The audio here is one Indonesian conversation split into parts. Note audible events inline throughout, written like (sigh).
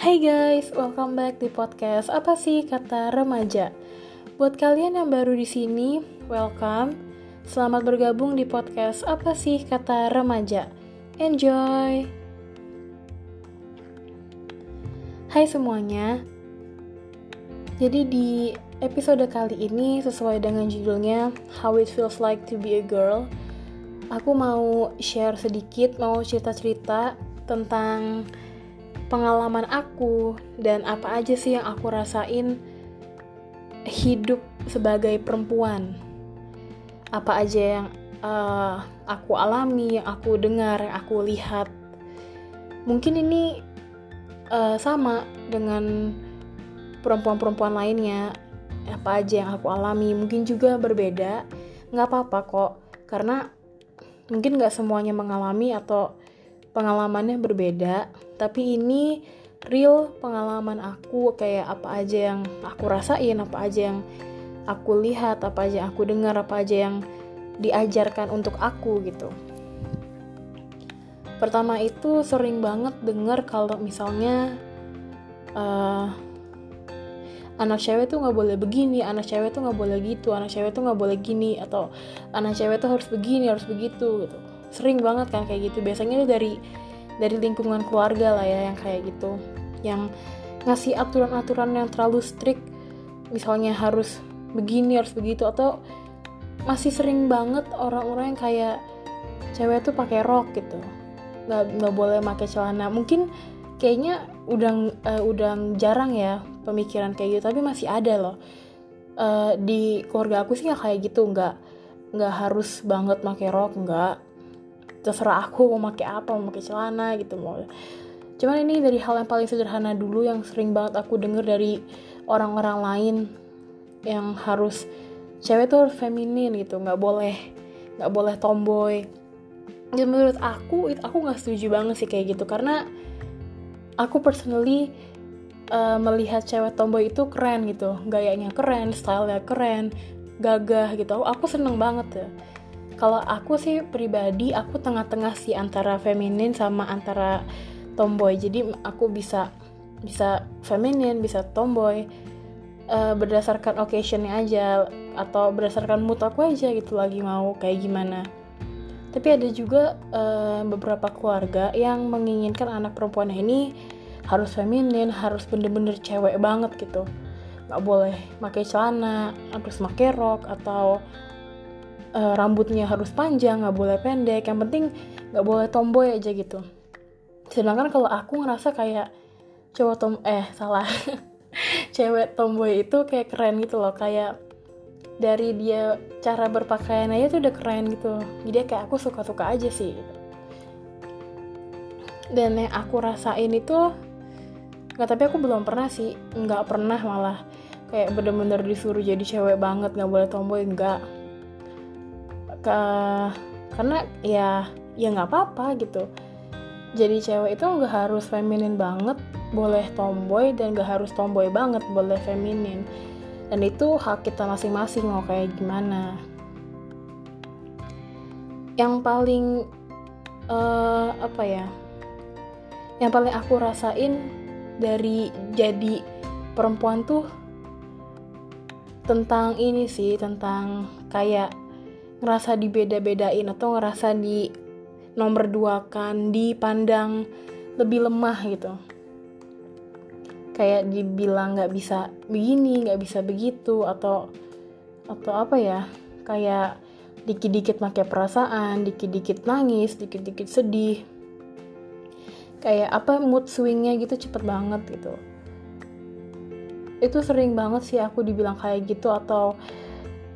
Hai guys, welcome back di podcast Apa sih kata remaja? Buat kalian yang baru di sini, welcome. Selamat bergabung di podcast Apa sih kata remaja? Enjoy. Hai semuanya. Jadi di episode kali ini sesuai dengan judulnya How It Feels Like to Be a Girl, aku mau share sedikit, mau cerita-cerita tentang pengalaman aku dan apa aja sih yang aku rasain hidup sebagai perempuan. Apa aja yang uh, aku alami, yang aku dengar, yang aku lihat. Mungkin ini uh, sama dengan perempuan-perempuan lainnya. Apa aja yang aku alami, mungkin juga berbeda. Nggak apa-apa kok, karena mungkin nggak semuanya mengalami atau pengalamannya berbeda, tapi ini real pengalaman aku kayak apa aja yang aku rasain, apa aja yang aku lihat, apa aja yang aku dengar, apa aja yang diajarkan untuk aku gitu. Pertama itu sering banget dengar kalau misalnya uh, anak cewek tuh nggak boleh begini, anak cewek tuh nggak boleh gitu, anak cewek tuh nggak boleh gini atau anak cewek tuh harus begini, harus begitu gitu sering banget kan kayak gitu. Biasanya itu dari dari lingkungan keluarga lah ya yang kayak gitu. Yang ngasih aturan-aturan yang terlalu strict misalnya harus begini harus begitu atau masih sering banget orang-orang yang kayak cewek tuh pakai rok gitu. Nggak nggak boleh pakai celana. Mungkin kayaknya udah uh, udah jarang ya pemikiran kayak gitu tapi masih ada loh. Uh, di keluarga aku sih nggak kayak gitu. Nggak nggak harus banget pakai rok nggak terserah aku mau pakai apa mau pakai celana gitu mau cuman ini dari hal yang paling sederhana dulu yang sering banget aku denger dari orang-orang lain yang harus cewek tuh harus feminin gitu nggak boleh nggak boleh tomboy. Dan menurut aku itu aku nggak setuju banget sih kayak gitu karena aku personally uh, melihat cewek tomboy itu keren gitu gayanya keren stylenya keren gagah gitu. Aku seneng banget ya kalau aku sih pribadi aku tengah-tengah sih antara feminin sama antara tomboy. Jadi aku bisa bisa feminin bisa tomboy uh, berdasarkan occasionnya aja atau berdasarkan mood aku aja gitu lagi mau kayak gimana. Tapi ada juga uh, beberapa keluarga yang menginginkan anak perempuannya ini harus feminin harus bener-bener cewek banget gitu. Nggak boleh pakai celana harus pakai rok atau uh, rambutnya harus panjang nggak boleh pendek yang penting nggak boleh tomboy aja gitu. Sedangkan kalau aku ngerasa kayak cowok tom eh salah. (laughs) Cewek tomboy itu kayak keren gitu loh kayak dari dia cara berpakaian aja tuh udah keren gitu. Jadi kayak aku suka-suka aja sih. Dan yang aku rasain itu nggak tapi aku belum pernah sih nggak pernah malah kayak bener-bener disuruh jadi cewek banget nggak boleh tomboy nggak ke karena ya ya nggak apa-apa gitu. Jadi cewek itu nggak harus feminin banget boleh tomboy dan nggak harus tomboy banget boleh feminin. Dan itu hak kita masing-masing mau kayak gimana. Yang paling uh, apa ya yang paling aku rasain dari jadi perempuan tuh tentang ini sih tentang kayak ngerasa dibeda-bedain atau ngerasa di nomor dua kan dipandang lebih lemah gitu. Kayak dibilang nggak bisa begini nggak bisa begitu atau atau apa ya kayak dikit-dikit pakai perasaan dikit-dikit nangis dikit-dikit sedih. Kayak apa mood swingnya gitu cepet banget gitu. Itu sering banget sih aku dibilang kayak gitu atau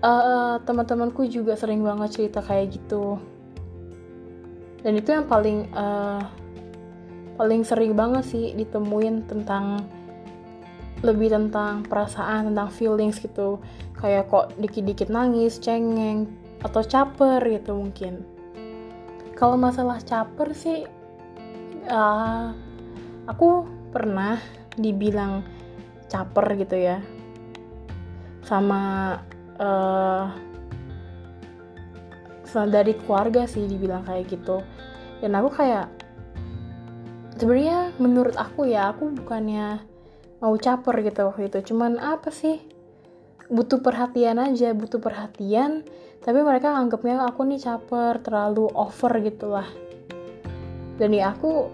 uh, teman-temanku juga sering banget cerita kayak gitu. Dan itu yang paling uh, paling sering banget sih ditemuin tentang lebih tentang perasaan tentang feelings gitu. Kayak kok dikit-dikit nangis cengeng atau caper gitu mungkin. Kalau masalah caper sih uh, aku pernah dibilang caper gitu ya. Sama uh, dari keluarga sih dibilang kayak gitu. Dan aku kayak sebenarnya menurut aku ya aku bukannya mau caper gitu waktu itu. Cuman apa sih? Butuh perhatian aja butuh perhatian. Tapi mereka anggapnya aku nih caper terlalu over gitulah dan ya aku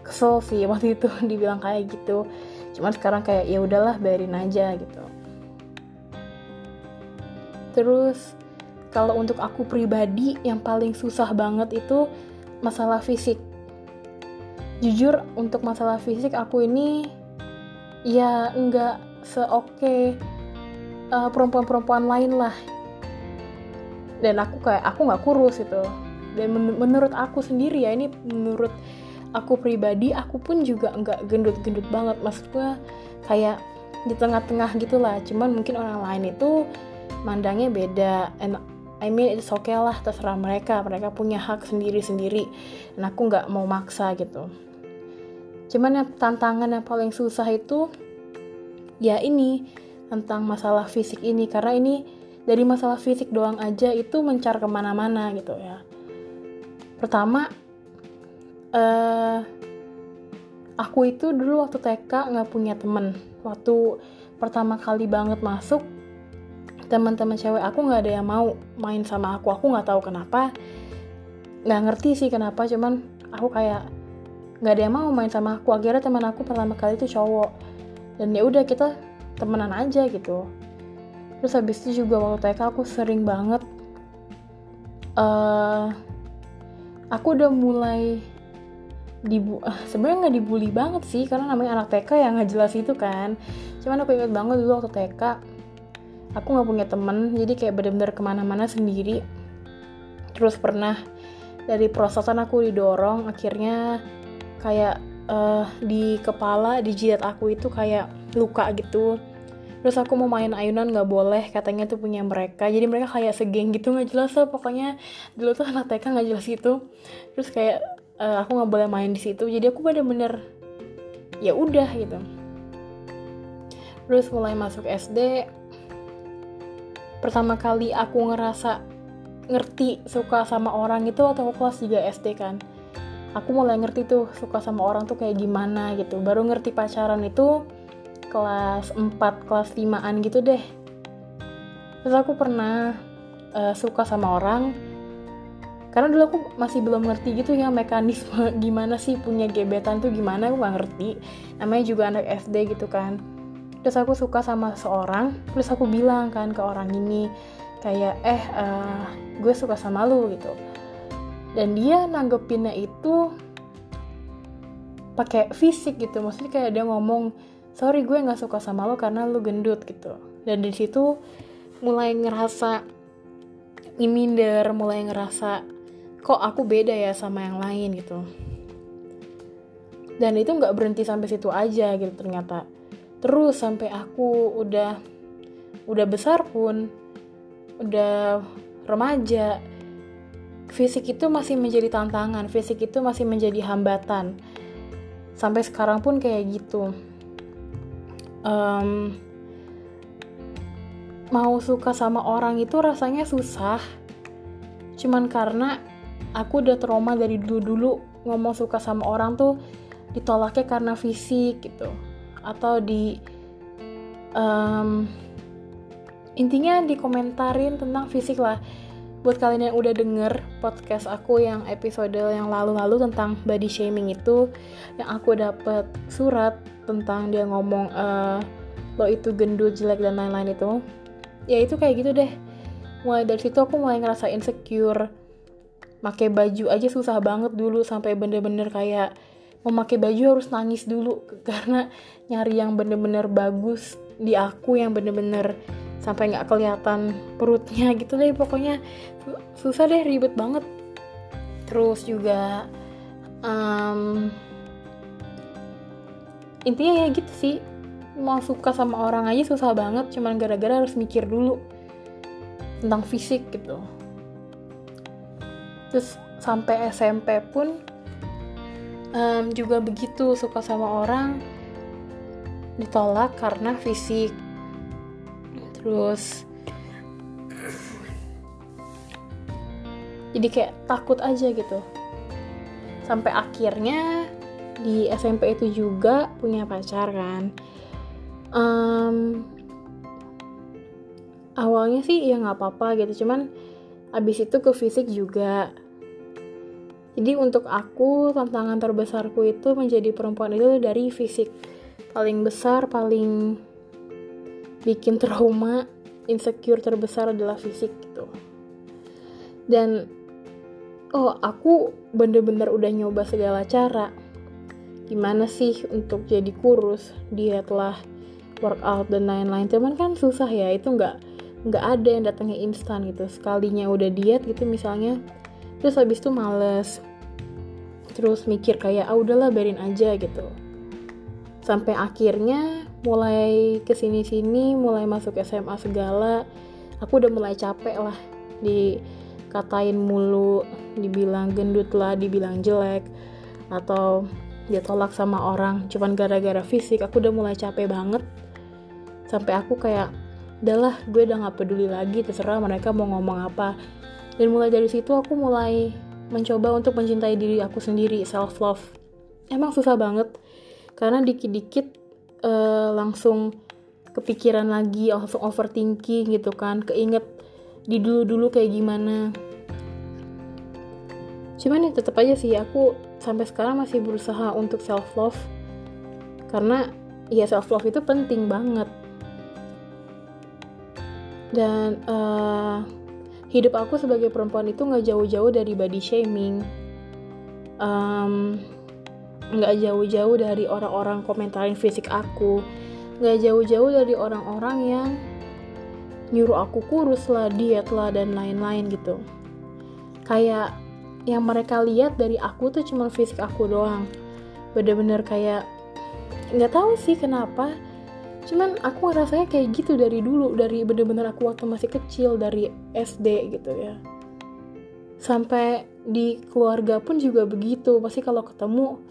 kesel sih (laughs) waktu itu dibilang kayak gitu. Cuman sekarang kayak ya udahlah biarin aja gitu terus kalau untuk aku pribadi yang paling susah banget itu masalah fisik. Jujur untuk masalah fisik aku ini ya nggak seoke uh, perempuan-perempuan lain lah. Dan aku kayak aku nggak kurus itu dan men menurut aku sendiri ya ini menurut aku pribadi aku pun juga nggak gendut-gendut banget. Maksudnya kayak di tengah-tengah gitulah cuman mungkin orang lain itu mandangnya beda. And I mean it's okay lah terserah mereka. Mereka punya hak sendiri-sendiri. Dan aku nggak mau maksa gitu. Cuman yang tantangan yang paling susah itu ya ini tentang masalah fisik ini. Karena ini dari masalah fisik doang aja itu mencar ke mana-mana gitu ya. Pertama uh, aku itu dulu waktu TK nggak punya temen. Waktu pertama kali banget masuk teman-teman cewek aku nggak ada yang mau main sama aku. Aku nggak tahu kenapa. Nggak ngerti sih kenapa cuman aku kayak nggak ada yang mau main sama aku. Akhirnya teman aku pertama kali itu cowok. Dan ya udah kita temenan aja gitu. Terus habis itu juga waktu TK aku sering banget uh, aku udah mulai dibu uh, sebenarnya nggak dibully banget sih karena namanya anak TK yang nggak jelas itu kan. Cuman aku inget banget dulu waktu TK aku nggak punya temen jadi kayak bener-bener ke mana-mana sendiri. Terus pernah dari prosesan aku didorong akhirnya kayak uh, di kepala di jidat aku itu kayak luka gitu. Terus aku mau main ayunan nggak boleh katanya tuh punya mereka. Jadi mereka kayak segeng gitu nggak jelas lah. Pokoknya dulu tuh anak TK nggak jelas gitu. Terus kayak uh, aku nggak boleh main di situ. Jadi aku bener-bener ya udah gitu. Terus mulai masuk SD pertama kali aku ngerasa ngerti suka sama orang itu atau kelas 3 SD kan. Aku mulai ngerti tuh suka sama orang tuh kayak gimana gitu. Baru ngerti pacaran itu kelas 4 kelas 5an gitu deh. Terus aku pernah uh, suka sama orang. Karena dulu aku masih belum ngerti gitu ya mekanisme (laughs) gimana sih punya gebetan tuh gimana aku gak ngerti. Namanya juga anak SD gitu kan terus aku suka sama seorang terus aku bilang kan ke orang ini kayak eh uh, gue suka sama lu gitu. Dan dia nanggepinnya itu pakai fisik gitu maksudnya kayak dia ngomong sorry gue nggak suka sama lo karena lo gendut gitu. Dan di situ mulai ngerasa minder mulai ngerasa kok aku beda ya sama yang lain gitu. Dan itu nggak berhenti sampai situ aja gitu ternyata terus sampai aku udah udah besar pun udah remaja fisik itu masih menjadi tantangan, fisik itu masih menjadi hambatan. Sampai sekarang pun kayak gitu. Um, mau suka sama orang itu rasanya susah. Cuman karena aku udah trauma dari dulu-dulu ngomong suka sama orang tuh ditolaknya karena fisik gitu. Atau di um, intinya dikomentarin tentang fisik lah. Buat kalian yang udah denger podcast aku yang episode yang lalu-lalu tentang body shaming itu yang aku dapet surat tentang dia ngomong uh, lo itu gendut jelek dan lain-lain itu ya itu kayak gitu deh. Mulai dari situ aku mulai ngerasa insecure. Pakai baju aja susah banget dulu sampai bener-bener kayak mau pakai baju harus nangis dulu (laughs) karena nyari yang bener-bener bagus di aku yang bener-bener sampai nggak kelihatan perutnya (laughs) gitu deh. Pokoknya susah deh ribet banget. Terus juga um, intinya ya gitu sih. Mau suka sama orang aja susah banget cuman gara-gara harus mikir dulu tentang fisik gitu. Terus sampai SMP pun um, juga begitu suka sama orang ditolak karena fisik. Terus jadi kayak takut aja gitu. Sampai akhirnya di SMP itu juga punya pacar kan. Um, awalnya sih ya nggak apa-apa gitu cuman abis itu ke fisik juga jadi untuk aku tantangan terbesarku itu menjadi perempuan itu dari fisik. Paling besar paling bikin trauma insecure terbesar adalah fisik gitu. Dan oh aku bener-bener udah nyoba segala cara. Gimana sih untuk jadi kurus diet lah workout dan lain-lain. Cuman kan susah ya itu nggak nggak ada yang datangnya instan gitu. Sekalinya udah diet gitu misalnya terus habis itu males terus mikir kayak ah udahlah biarin aja gitu. Sampai akhirnya mulai ke sini sini mulai masuk SMA segala aku udah mulai capek lah dikatain mulu dibilang gendut lah dibilang jelek atau dia tolak sama orang. Cuman gara-gara fisik aku udah mulai capek banget. Sampai aku kayak udahlah gue udah gak peduli lagi terserah mereka mau ngomong apa. Dan mulai dari situ aku mulai mencoba untuk mencintai diri aku sendiri self love emang susah banget karena dikit-dikit uh, langsung kepikiran lagi langsung overthinking gitu kan. Keinget di dulu-dulu kayak gimana. Cuman ya tetap aja sih aku sampai sekarang masih berusaha untuk self love karena ya self love itu penting banget. Dan uh, hidup aku sebagai perempuan itu nggak jauh-jauh dari body shaming. Nggak um, jauh-jauh dari orang-orang komentarin fisik aku. Nggak jauh-jauh dari orang-orang yang nyuruh aku kurus lah diet lah dan lain-lain gitu. Kayak yang mereka lihat dari aku tuh cuma fisik aku doang. Bener-bener kayak nggak tahu sih kenapa cuman aku rasanya kayak gitu dari dulu dari bener-bener aku waktu masih kecil dari SD gitu ya. Sampai di keluarga pun juga begitu pasti kalau ketemu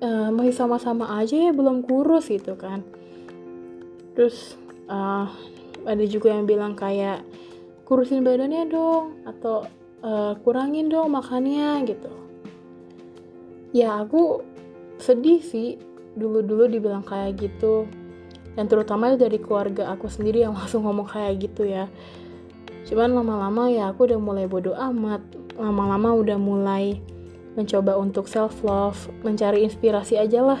uh, masih sama-sama aja ya belum kurus gitu kan. Terus uh, ada juga yang bilang kayak kurusin badannya dong atau uh, kurangin dong makannya gitu. Ya aku sedih sih dulu-dulu dibilang kayak gitu dan terutama dari keluarga aku sendiri yang (laughs) langsung ngomong kayak gitu ya. Cuman lama-lama ya aku udah mulai bodoh amat. Lama-lama udah mulai mencoba untuk self love mencari inspirasi aja lah.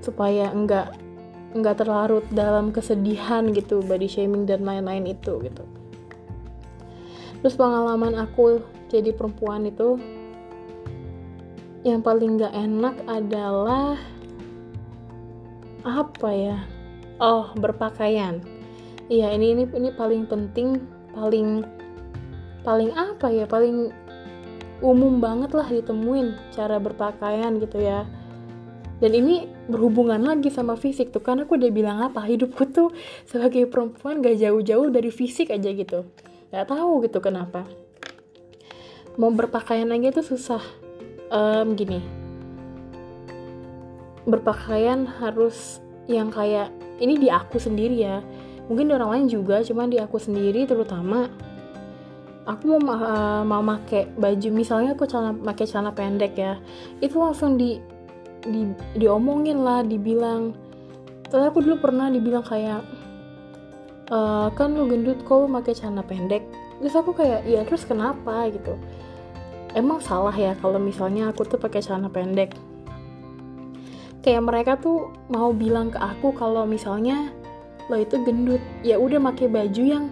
Supaya enggak enggak terlarut dalam kesedihan gitu body shaming dan lain-lain itu gitu. Terus pengalaman aku jadi perempuan itu yang paling gak enak adalah apa ya? Oh berpakaian. Iya ini ini ini paling penting paling paling apa ya? Paling umum banget lah ditemuin cara berpakaian gitu ya. Dan ini berhubungan lagi sama fisik tuh karena aku udah bilang apa hidupku tuh sebagai perempuan gak jauh-jauh dari fisik aja gitu. Gak tahu gitu kenapa. Mau berpakaian aja tuh susah. Um, gini berpakaian harus yang kayak ini di aku sendiri ya. Mungkin di orang lain juga cuman di aku sendiri terutama. Aku mau uh, mau make baju misalnya aku celana pakai celana pendek ya. Itu langsung di, di diomongin lah dibilang. Terus aku dulu pernah dibilang kayak e, kan lu gendut kok lu pakai celana pendek? Terus aku kayak ya terus kenapa? Gitu. Emang salah ya kalau misalnya aku tuh pakai celana pendek kayak mereka tuh mau bilang ke aku kalau misalnya lo itu gendut ya udah pakai baju yang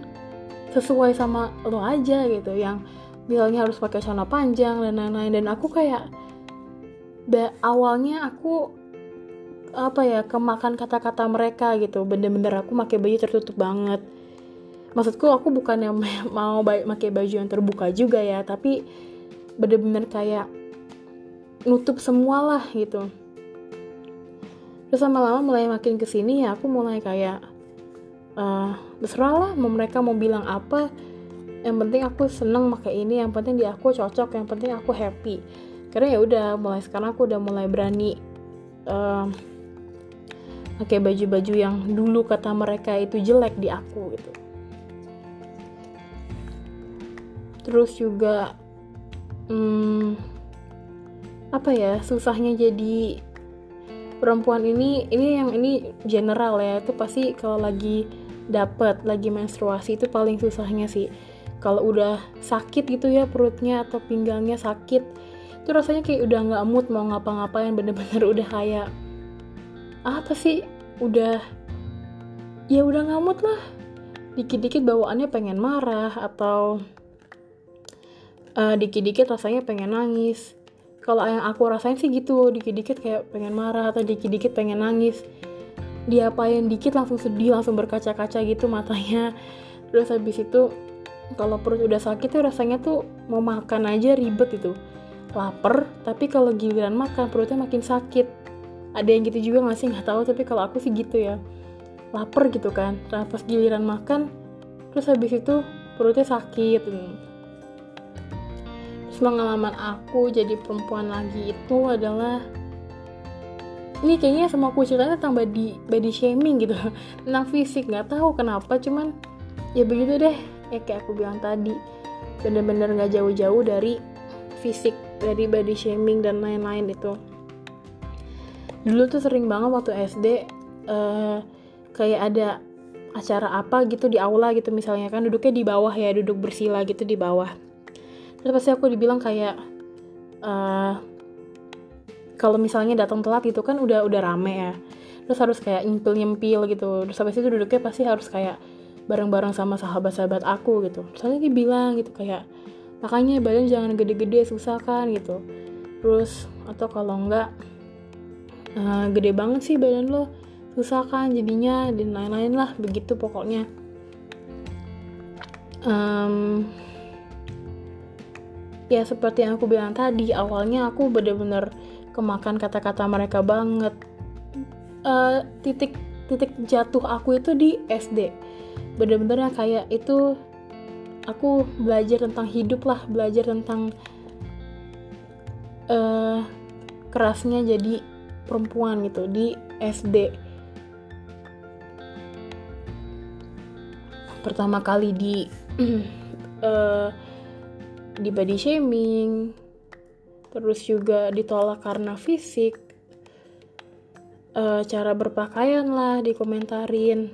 sesuai sama lo aja gitu yang misalnya harus pakai celana panjang dan lain-lain. Dan aku kayak awalnya aku apa ya kemakan kata-kata mereka gitu. Bener-bener aku pakai baju tertutup banget. Maksudku aku bukan yang (laughs) mau pakai baju yang terbuka juga ya tapi bener-bener kayak nutup semua lah gitu terus lama-lama mulai makin ke sini ya aku mulai kayak uh, terserah lah mau mereka mau bilang apa. Yang penting aku seneng pakai ini yang penting di aku cocok yang penting aku happy. Karena ya udah mulai sekarang aku udah mulai berani uh, pakai baju-baju yang dulu kata mereka itu jelek di aku gitu. Terus juga hmm, apa ya susahnya jadi perempuan ini ini yang ini general ya itu pasti kalau lagi dapet lagi menstruasi itu paling susahnya sih. Kalau udah sakit gitu ya perutnya atau pinggangnya sakit itu rasanya kayak udah nggak mood mau ngapa-ngapain bener-bener udah kayak apa sih udah ya udah nggak mood lah. Dikit-dikit bawaannya pengen marah atau uh, dikit-dikit rasanya pengen nangis kalau yang aku rasain sih gitu dikit-dikit kayak pengen marah atau dikit-dikit pengen nangis. Diapain dikit langsung sedih langsung berkaca-kaca gitu matanya. Terus habis itu kalau perut udah sakit tuh rasanya tuh mau makan aja ribet itu lapar tapi kalau giliran makan perutnya makin sakit. Ada yang gitu juga nggak sih? Nggak tahu tapi kalau aku sih gitu ya. Lapar gitu kan. Nah pas giliran makan terus habis itu perutnya sakit pengalaman aku jadi perempuan lagi itu adalah ini kayaknya sama aku ceritanya tentang body body shaming gitu. (laughs) Tentang fisik nggak tahu kenapa cuman ya begitu deh. Ya kayak aku bilang tadi bener-bener nggak jauh-jauh dari fisik dari body shaming dan lain-lain itu. Dulu tuh sering banget waktu SD uh, eh, kayak ada acara apa gitu di aula gitu misalnya kan duduknya di bawah ya duduk bersila gitu di bawah terus pasti aku dibilang kayak uh, kalau misalnya datang telat gitu kan udah udah rame ya. Terus harus kayak nyempil nyempil gitu. Terus habis itu duduknya pasti harus kayak bareng-bareng sama sahabat-sahabat aku gitu. Soalnya dia bilang gitu kayak makanya badan jangan gede-gede susah kan gitu. Terus atau kalau enggak uh, gede banget sih badan lo. Susah kan jadinya dan lain-lain lah begitu pokoknya. Um, ya seperti yang aku bilang tadi awalnya aku bener-bener kemakan kata-kata mereka banget. Uh, titik titik jatuh aku itu di SD bener-bener yang kayak itu aku belajar tentang hidup lah belajar tentang uh, kerasnya jadi perempuan gitu di SD pertama kali di uh, (clears throat) di body shaming terus juga ditolak karena fisik. Uh, cara berpakaian lah dikomentarin.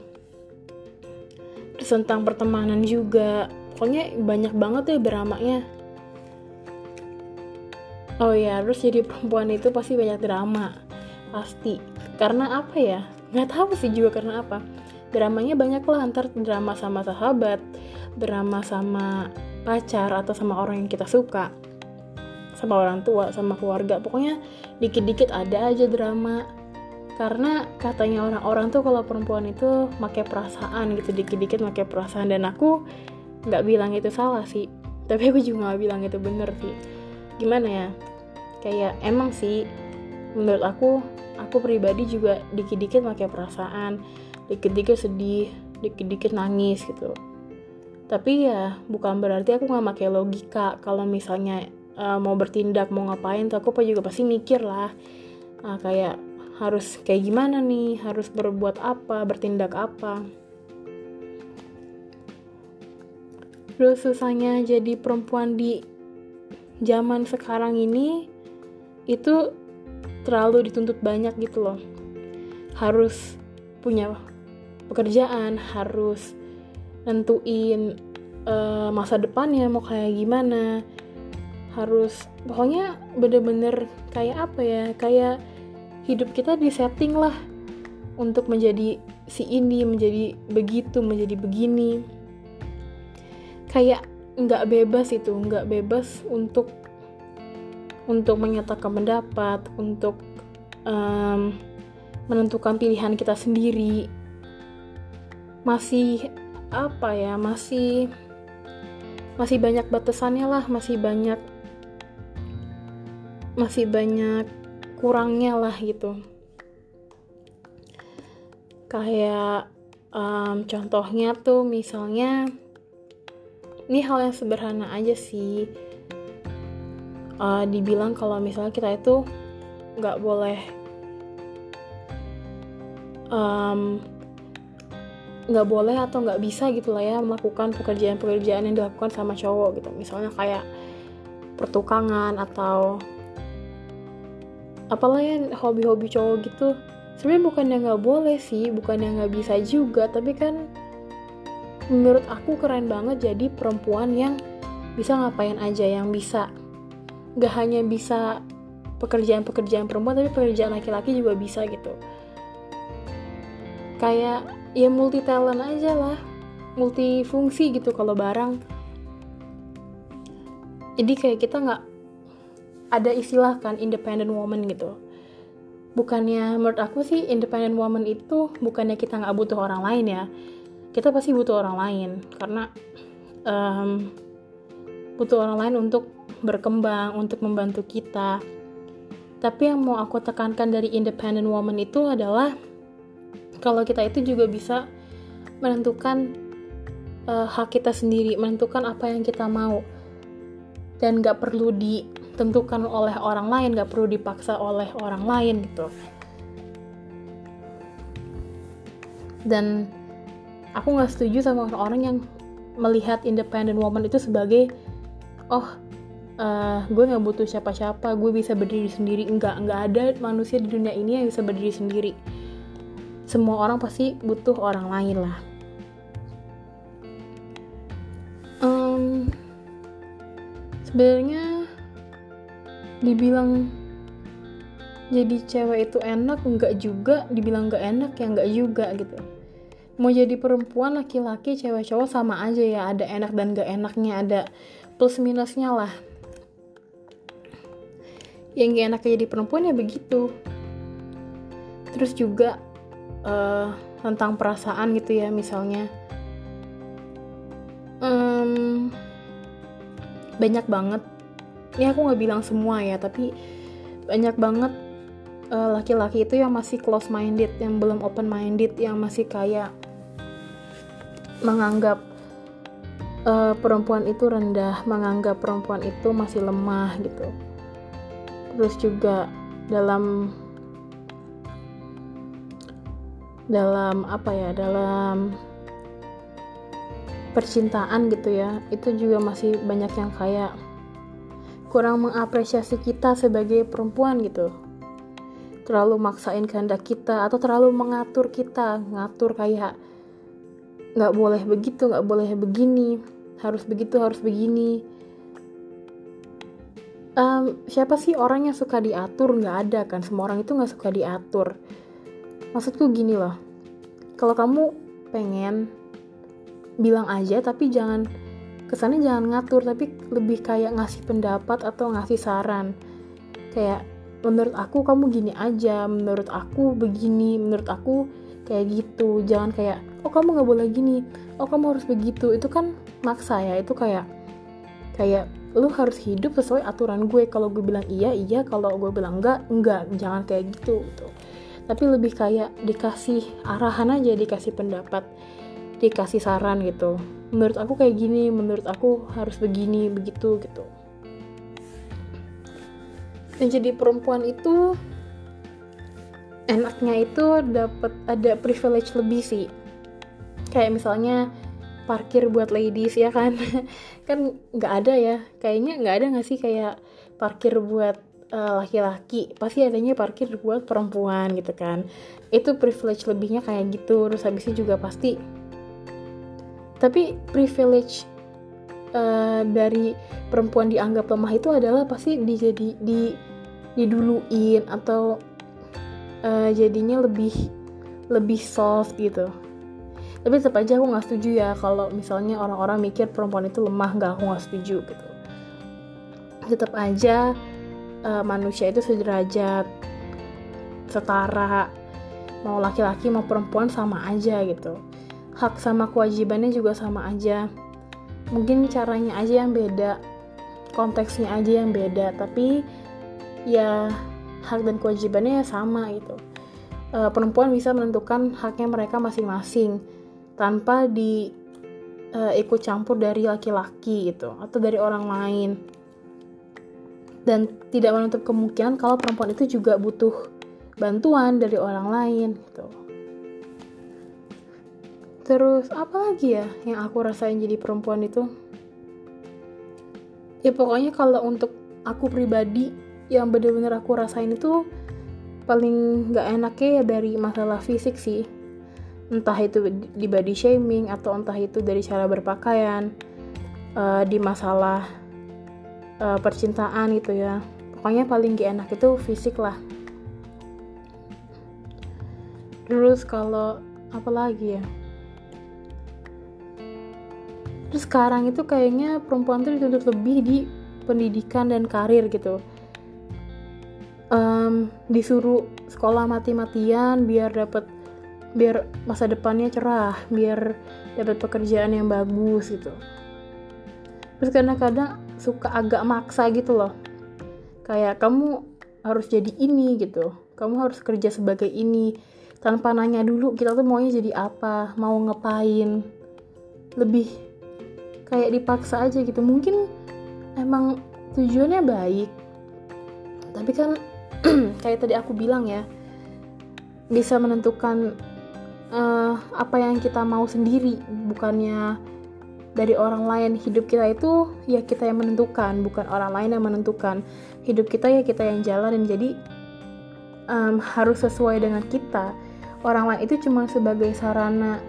Terus tentang pertemanan juga. Pokoknya banyak banget ya beramanya oh ya terus jadi perempuan itu pasti banyak drama. Pasti. Karena apa ya? Nggak tahu sih juga karena apa. Dramanya banyak lah antar drama sama sahabat drama sama pacar atau sama orang yang kita suka sama orang tua sama keluarga. Pokoknya dikit-dikit ada aja drama. Karena katanya orang-orang tuh kalau perempuan itu pakai perasaan gitu dikit-dikit pakai perasaan. Dan aku nggak bilang itu salah sih. (laughs) Tapi aku juga nggak bilang itu bener sih. Gimana ya? Kayak emang sih menurut aku aku pribadi juga dikit-dikit pakai perasaan dikit-dikit sedih dikit-dikit nangis gitu tapi ya bukan berarti aku nggak pakai logika. Kalau misalnya uh, mau bertindak mau ngapain tuh aku juga pasti mikir lah. Uh, kayak harus kayak gimana nih? Harus berbuat apa? Bertindak apa? Terus susahnya jadi perempuan di zaman sekarang ini itu terlalu dituntut banyak gitu loh. Harus punya pekerjaan harus nentuin uh, masa depannya mau kayak gimana. Harus pokoknya bener-bener kayak apa ya kayak hidup kita disetting lah untuk menjadi si ini menjadi begitu menjadi begini. Kayak nggak bebas itu nggak bebas untuk untuk menyatakan pendapat untuk um, menentukan pilihan kita sendiri. Masih apa ya masih masih banyak batasannya lah masih banyak masih banyak kurangnya lah gitu. Kayak um, contohnya tuh misalnya ini hal yang sederhana aja sih. Uh, dibilang kalau misalnya kita itu nggak boleh um, nggak boleh atau nggak bisa gitu lah ya melakukan pekerjaan-pekerjaan yang dilakukan sama cowok gitu. Misalnya kayak pertukangan atau apalah ya hobi-hobi cowok gitu. Sebenarnya bukannya nggak boleh sih bukannya nggak bisa juga tapi kan menurut aku keren banget jadi perempuan yang bisa ngapain aja yang bisa. Gak hanya bisa pekerjaan-pekerjaan perempuan tapi pekerjaan laki-laki juga bisa gitu. Kayak ya multi talent aja lah. Multifungsi gitu kalau barang. Jadi kayak kita nggak ada istilah kan independent woman gitu. Bukannya menurut aku sih independent woman itu bukannya kita nggak butuh orang lain ya. Kita pasti butuh orang lain. Karena um, butuh orang lain untuk berkembang untuk membantu kita. Tapi yang mau aku tekankan dari independent woman itu adalah kalau kita itu juga bisa menentukan uh, hak kita sendiri menentukan apa yang kita mau. Dan gak perlu ditentukan oleh orang lain gak perlu dipaksa oleh orang lain gitu. Dan aku gak setuju sama orang-orang yang melihat independent woman itu sebagai oh uh, gue nggak butuh siapa-siapa gue bisa berdiri sendiri. Enggak enggak ada manusia di dunia ini yang bisa berdiri sendiri semua orang pasti butuh orang lain lah. Sebenarnya dibilang jadi cewek itu enak enggak juga dibilang enggak enak ya enggak juga gitu. Mau jadi perempuan laki-laki cewek cowok sama aja ya ada enak dan enggak enaknya ada plus minusnya lah. Yang gak enak jadi perempuan ya begitu. Terus juga uh, tentang perasaan gitu ya misalnya. Um, banyak banget. Ini aku nggak bilang semua ya tapi banyak banget eh, laki-laki uh, itu yang masih close minded yang belum open minded yang masih kayak menganggap uh, perempuan itu rendah menganggap perempuan itu masih lemah gitu. Terus juga dalam dalam apa ya dalam percintaan gitu ya itu juga masih banyak yang kayak kurang mengapresiasi kita sebagai perempuan gitu. Terlalu maksain kehendak kita atau terlalu mengatur kita ngatur kayak nggak boleh begitu nggak boleh begini harus begitu harus begini. Um, siapa sih orang yang suka diatur? Nggak ada kan semua orang itu nggak suka diatur maksudku gini loh. Kalau kamu pengen bilang aja tapi jangan kesannya jangan ngatur tapi lebih kayak ngasih pendapat atau ngasih saran. Kayak menurut aku kamu gini aja menurut aku begini menurut aku kayak gitu. Jangan kayak oh kamu nggak boleh gini oh kamu harus begitu. Itu kan maksa ya itu kayak kayak lu harus hidup sesuai aturan gue. Kalau gue bilang iya iya kalau gue bilang enggak enggak. Jangan kayak gitu gitu tapi lebih kayak dikasih arahan aja dikasih pendapat dikasih saran gitu. Menurut aku kayak gini menurut aku harus begini begitu gitu. Dan jadi perempuan itu enaknya itu dapat ada privilege lebih sih. Kayak misalnya parkir buat ladies ya kan? (laughs) Kan nggak ada ya. Kayaknya nggak ada nggak sih kayak parkir buat eh, laki-laki uh, pasti adanya parkir buat perempuan gitu kan. Itu privilege lebihnya kayak gitu terus habisnya juga pasti tapi privilege uh, dari perempuan dianggap lemah itu adalah pasti dijadi di diduluin atau uh, jadinya lebih lebih soft gitu. Tapi tetap aja aku nggak setuju ya kalau misalnya orang-orang mikir perempuan itu lemah nggak aku nggak setuju gitu. Tetap aja uh, manusia itu sederajat setara mau laki-laki mau perempuan sama aja gitu. Hak sama kewajibannya juga sama aja. Mungkin caranya aja yang beda konteksnya aja yang beda tapi ya hak dan kewajibannya ya sama gitu. E, perempuan bisa menentukan haknya mereka masing-masing tanpa di e, ikut campur dari laki-laki gitu atau dari orang lain dan tidak menutup kemungkinan kalau perempuan itu juga butuh bantuan dari orang lain gitu Terus apa lagi ya yang aku rasain jadi perempuan itu? Ya pokoknya kalau untuk aku pribadi yang bener-bener aku rasain itu paling nggak enaknya ya dari masalah fisik sih entah itu di body shaming atau entah itu dari cara berpakaian uh, di masalah uh, percintaan gitu ya. Pokoknya paling gak enak itu fisik lah. Terus kalau apa lagi ya? Terus sekarang itu kayaknya perempuan tuh dituntut lebih di pendidikan dan karir gitu. Um, disuruh sekolah mati-matian biar dapat biar masa depannya cerah biar dapat pekerjaan yang bagus gitu. Terus kadang-kadang suka agak maksa gitu loh. Kayak kamu harus jadi ini gitu. Kamu harus kerja sebagai ini. Tanpa nanya dulu kita tuh maunya jadi apa mau ngapain. Lebih kayak dipaksa aja gitu. Mungkin emang tujuannya baik. Tapi kan (clears throat) kayak tadi aku bilang ya bisa menentukan uh, apa yang kita mau sendiri bukannya dari orang lain. Hidup kita itu ya kita yang menentukan bukan orang lain yang menentukan. Hidup kita ya kita yang jalanin. Jadi um, harus sesuai dengan kita. Orang lain itu cuma sebagai sarana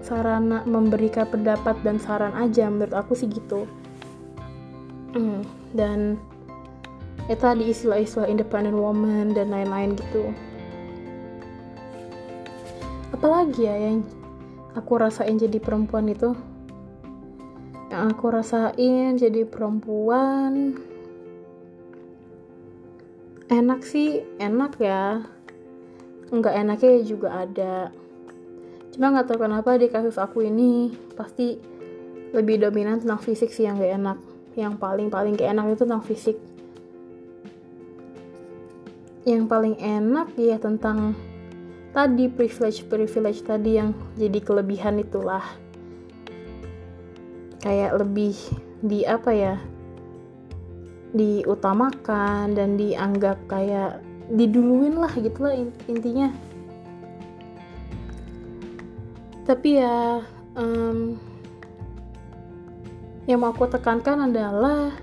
sarana memberikan pendapat dan saran aja menurut aku sih gitu. Hmm, dan ya tadi istilah-istilah independent woman dan lain-lain gitu. Apalagi ya yang aku rasain jadi perempuan itu yang aku rasain jadi perempuan. Enak sih enak ya. Nggak enaknya juga ada. Cuma nggak tahu kenapa di kasus aku ini pasti lebih dominan tentang fisik sih yang gak enak. Yang paling paling gak enak itu tentang fisik. Yang paling enak ya tentang tadi privilege privilege tadi yang jadi kelebihan itulah kayak lebih di apa ya diutamakan dan dianggap kayak diduluin lah gitulah intinya tapi ya um, yang mau aku tekankan adalah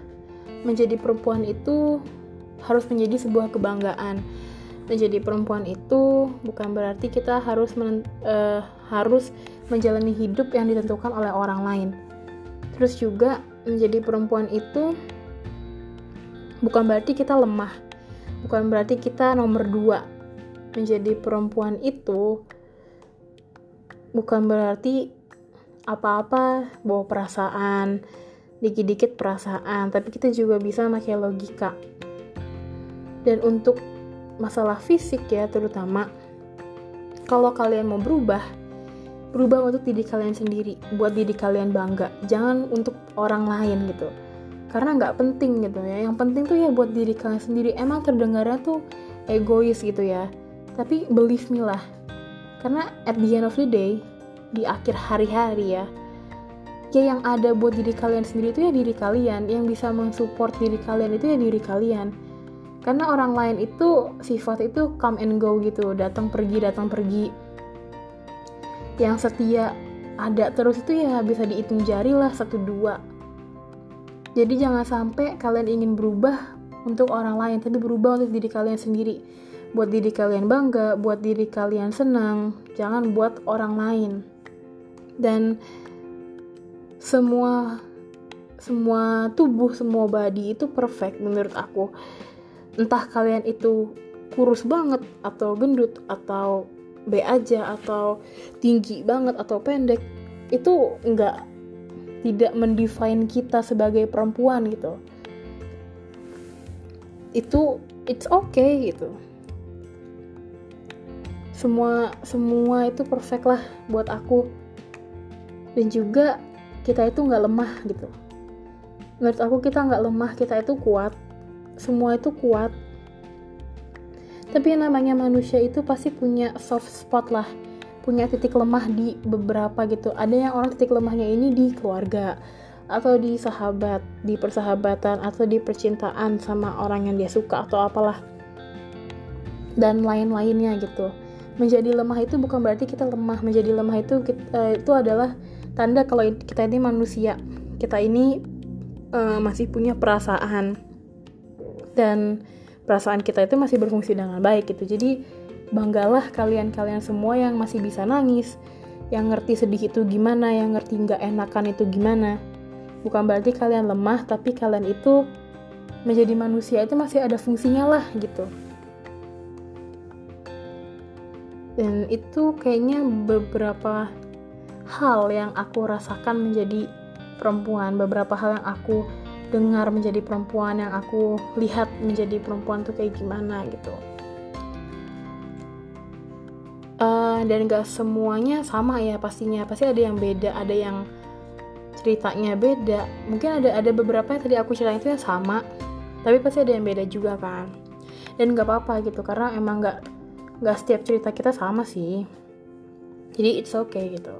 menjadi perempuan itu harus menjadi sebuah kebanggaan menjadi perempuan itu bukan berarti kita harus men, uh, harus menjalani hidup yang ditentukan oleh orang lain. Terus juga menjadi perempuan itu bukan berarti kita lemah, bukan berarti kita nomor dua. Menjadi perempuan itu bukan berarti apa-apa bawa perasaan, dikit-dikit perasaan, tapi kita juga bisa pakai logika. Dan untuk masalah fisik ya terutama kalau kalian mau berubah berubah untuk diri kalian sendiri buat diri kalian bangga. Jangan untuk orang lain gitu. Karena nggak penting gitu ya. Yang penting tuh ya buat diri kalian sendiri. Emang terdengarnya tuh egois gitu ya. Tapi believe me lah. Karena at the end of the day di akhir hari-hari ya ya yang ada buat diri kalian sendiri itu ya diri kalian. Yang bisa mensupport diri kalian itu ya diri kalian. Karena orang lain itu sifat itu come and go gitu. Datang pergi datang pergi yang setia ada terus itu ya bisa dihitung jari lah satu dua. Jadi jangan sampai kalian ingin berubah untuk orang lain tapi berubah untuk diri kalian sendiri. Buat diri kalian bangga buat diri kalian senang jangan buat orang lain. Dan semua semua tubuh semua body itu perfect menurut aku. Entah kalian itu kurus banget atau gendut atau B aja atau tinggi banget atau pendek itu enggak tidak mendefine kita sebagai perempuan gitu. Itu it's okay gitu. Semua semua itu perfect lah buat aku. Dan juga kita itu nggak lemah gitu. Menurut aku kita nggak lemah kita itu kuat. Semua itu kuat tapi yang namanya manusia itu pasti punya soft spot lah. Punya titik lemah di beberapa gitu. Ada yang orang titik lemahnya ini di keluarga atau di sahabat di persahabatan atau di percintaan sama orang yang dia suka atau apalah. Dan lain-lainnya gitu. Menjadi lemah itu bukan berarti kita lemah. Menjadi lemah itu uh, itu adalah tanda kalau kita ini manusia. Kita ini uh, masih punya perasaan. Dan perasaan kita itu masih berfungsi dengan baik gitu. Jadi banggalah kalian-kalian semua yang masih bisa nangis yang ngerti sedih itu gimana yang ngerti nggak enakan itu gimana. Bukan berarti kalian lemah tapi kalian itu menjadi manusia itu masih ada fungsinya lah gitu. Dan itu kayaknya beberapa hal yang aku rasakan menjadi perempuan beberapa hal yang aku dengar menjadi perempuan yang aku lihat menjadi perempuan tuh kayak gimana gitu. Uh, dan gak semuanya sama ya pastinya. Pasti ada yang beda ada yang ceritanya beda. Mungkin ada ada beberapa yang tadi aku ceritain itu yang sama tapi pasti ada yang beda juga kan. Dan gak apa-apa gitu karena emang gak gak setiap cerita kita sama sih. Jadi it's okay gitu.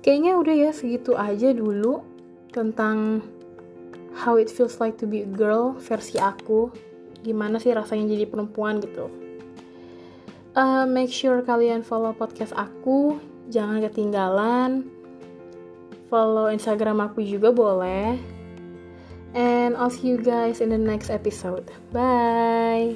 Kayaknya udah ya segitu aja dulu tentang how it feels like to be a girl versi aku. Gimana sih rasanya jadi perempuan gitu. Uh, make sure kalian follow podcast aku. Jangan ketinggalan. Follow instagram aku juga boleh. And I'll see you guys in the next episode. Bye